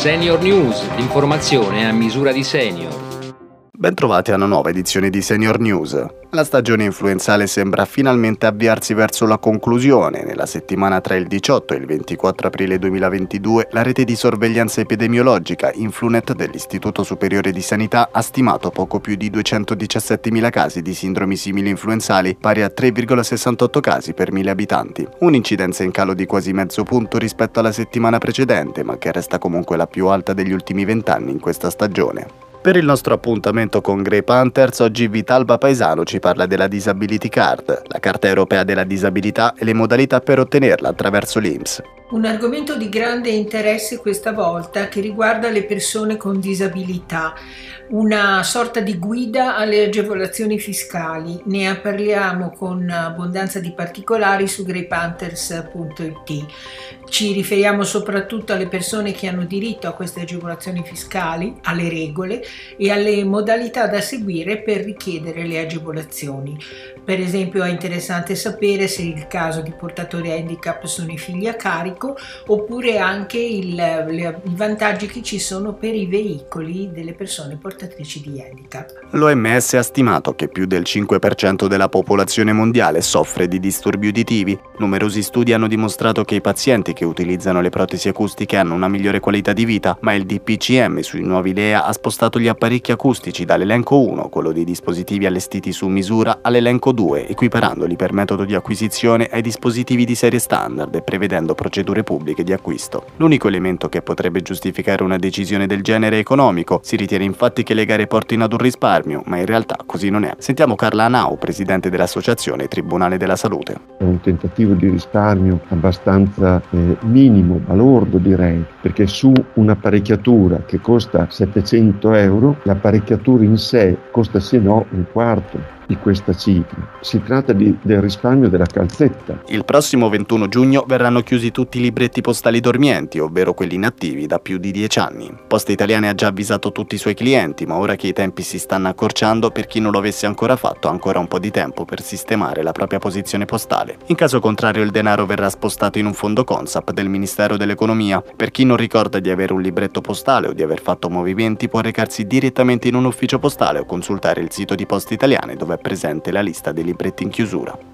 Senior News, l'informazione a misura di senior. Bentrovati a una nuova edizione di Senior News. La stagione influenzale sembra finalmente avviarsi verso la conclusione. Nella settimana tra il 18 e il 24 aprile 2022 la rete di sorveglianza epidemiologica Influnet dell'Istituto Superiore di Sanità ha stimato poco più di 217.000 casi di sindromi simili influenzali, pari a 3,68 casi per mille abitanti. Un'incidenza in calo di quasi mezzo punto rispetto alla settimana precedente, ma che resta comunque la più alta degli ultimi vent'anni in questa stagione. Per il nostro appuntamento con Grey Panthers, oggi Vitalba Paesano ci parla della Disability Card, la carta europea della disabilità e le modalità per ottenerla attraverso l'IMSS. Un argomento di grande interesse questa volta che riguarda le persone con disabilità, una sorta di guida alle agevolazioni fiscali. Ne parliamo con abbondanza di particolari su greypanthers.it. Ci riferiamo soprattutto alle persone che hanno diritto a queste agevolazioni fiscali, alle regole e alle modalità da seguire per richiedere le agevolazioni. Per esempio è interessante sapere se il caso di portatori handicap sono i figli a carico oppure anche il, le, i vantaggi che ci sono per i veicoli delle persone portatrici di handicap. L'OMS ha stimato che più del 5% della popolazione mondiale soffre di disturbi uditivi. Numerosi studi hanno dimostrato che i pazienti che utilizzano le protesi acustiche hanno una migliore qualità di vita, ma il DPCM sui nuovi LEA ha spostato gli apparecchi acustici dall'elenco 1, quello dei dispositivi allestiti su misura, all'elenco 2, equiparandoli per metodo di acquisizione ai dispositivi di serie standard e prevedendo procedure pubbliche di acquisto. L'unico elemento che potrebbe giustificare una decisione del genere economico. Si ritiene infatti che le gare portino ad un risparmio, ma in realtà così non è. Sentiamo Carla Anau, presidente dell'associazione Tribunale della Salute. È un tentativo di risparmio abbastanza eh, minimo, balordo direi, perché su un'apparecchiatura che costa 700 euro, l'apparecchiatura in sé costa se no un quarto di questa cifra. Si tratta di, del risparmio della calzetta. Il prossimo 21 giugno verranno chiusi tutti i libretti postali dormienti, ovvero quelli inattivi da più di 10 anni. Poste Italiane ha già avvisato tutti i suoi clienti, ma ora che i tempi si stanno accorciando, per chi non lo avesse ancora fatto ha ancora un po' di tempo per sistemare la propria posizione postale. In caso contrario il denaro verrà spostato in un fondo Consap del Ministero dell'Economia. Per chi non ricorda di avere un libretto postale o di aver fatto movimenti può recarsi direttamente in un ufficio postale o consultare il sito di Poste Italiane dove presente la lista dei libretti in chiusura.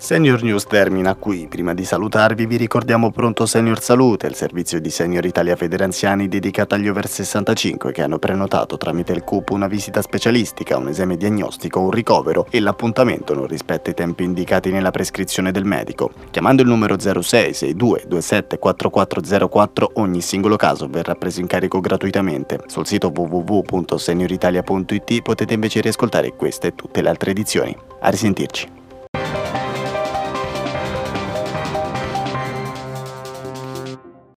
Senior News termina qui. Prima di salutarvi vi ricordiamo Pronto Senior Salute, il servizio di Senior Italia Federanziani dedicato agli over 65 che hanno prenotato tramite il CUP una visita specialistica, un esame diagnostico, un ricovero e l'appuntamento non rispetta i tempi indicati nella prescrizione del medico. Chiamando il numero 0662 27 4404 ogni singolo caso verrà preso in carico gratuitamente. Sul sito www.senioritalia.it potete invece riascoltare queste e tutte le altre edizioni. A risentirci.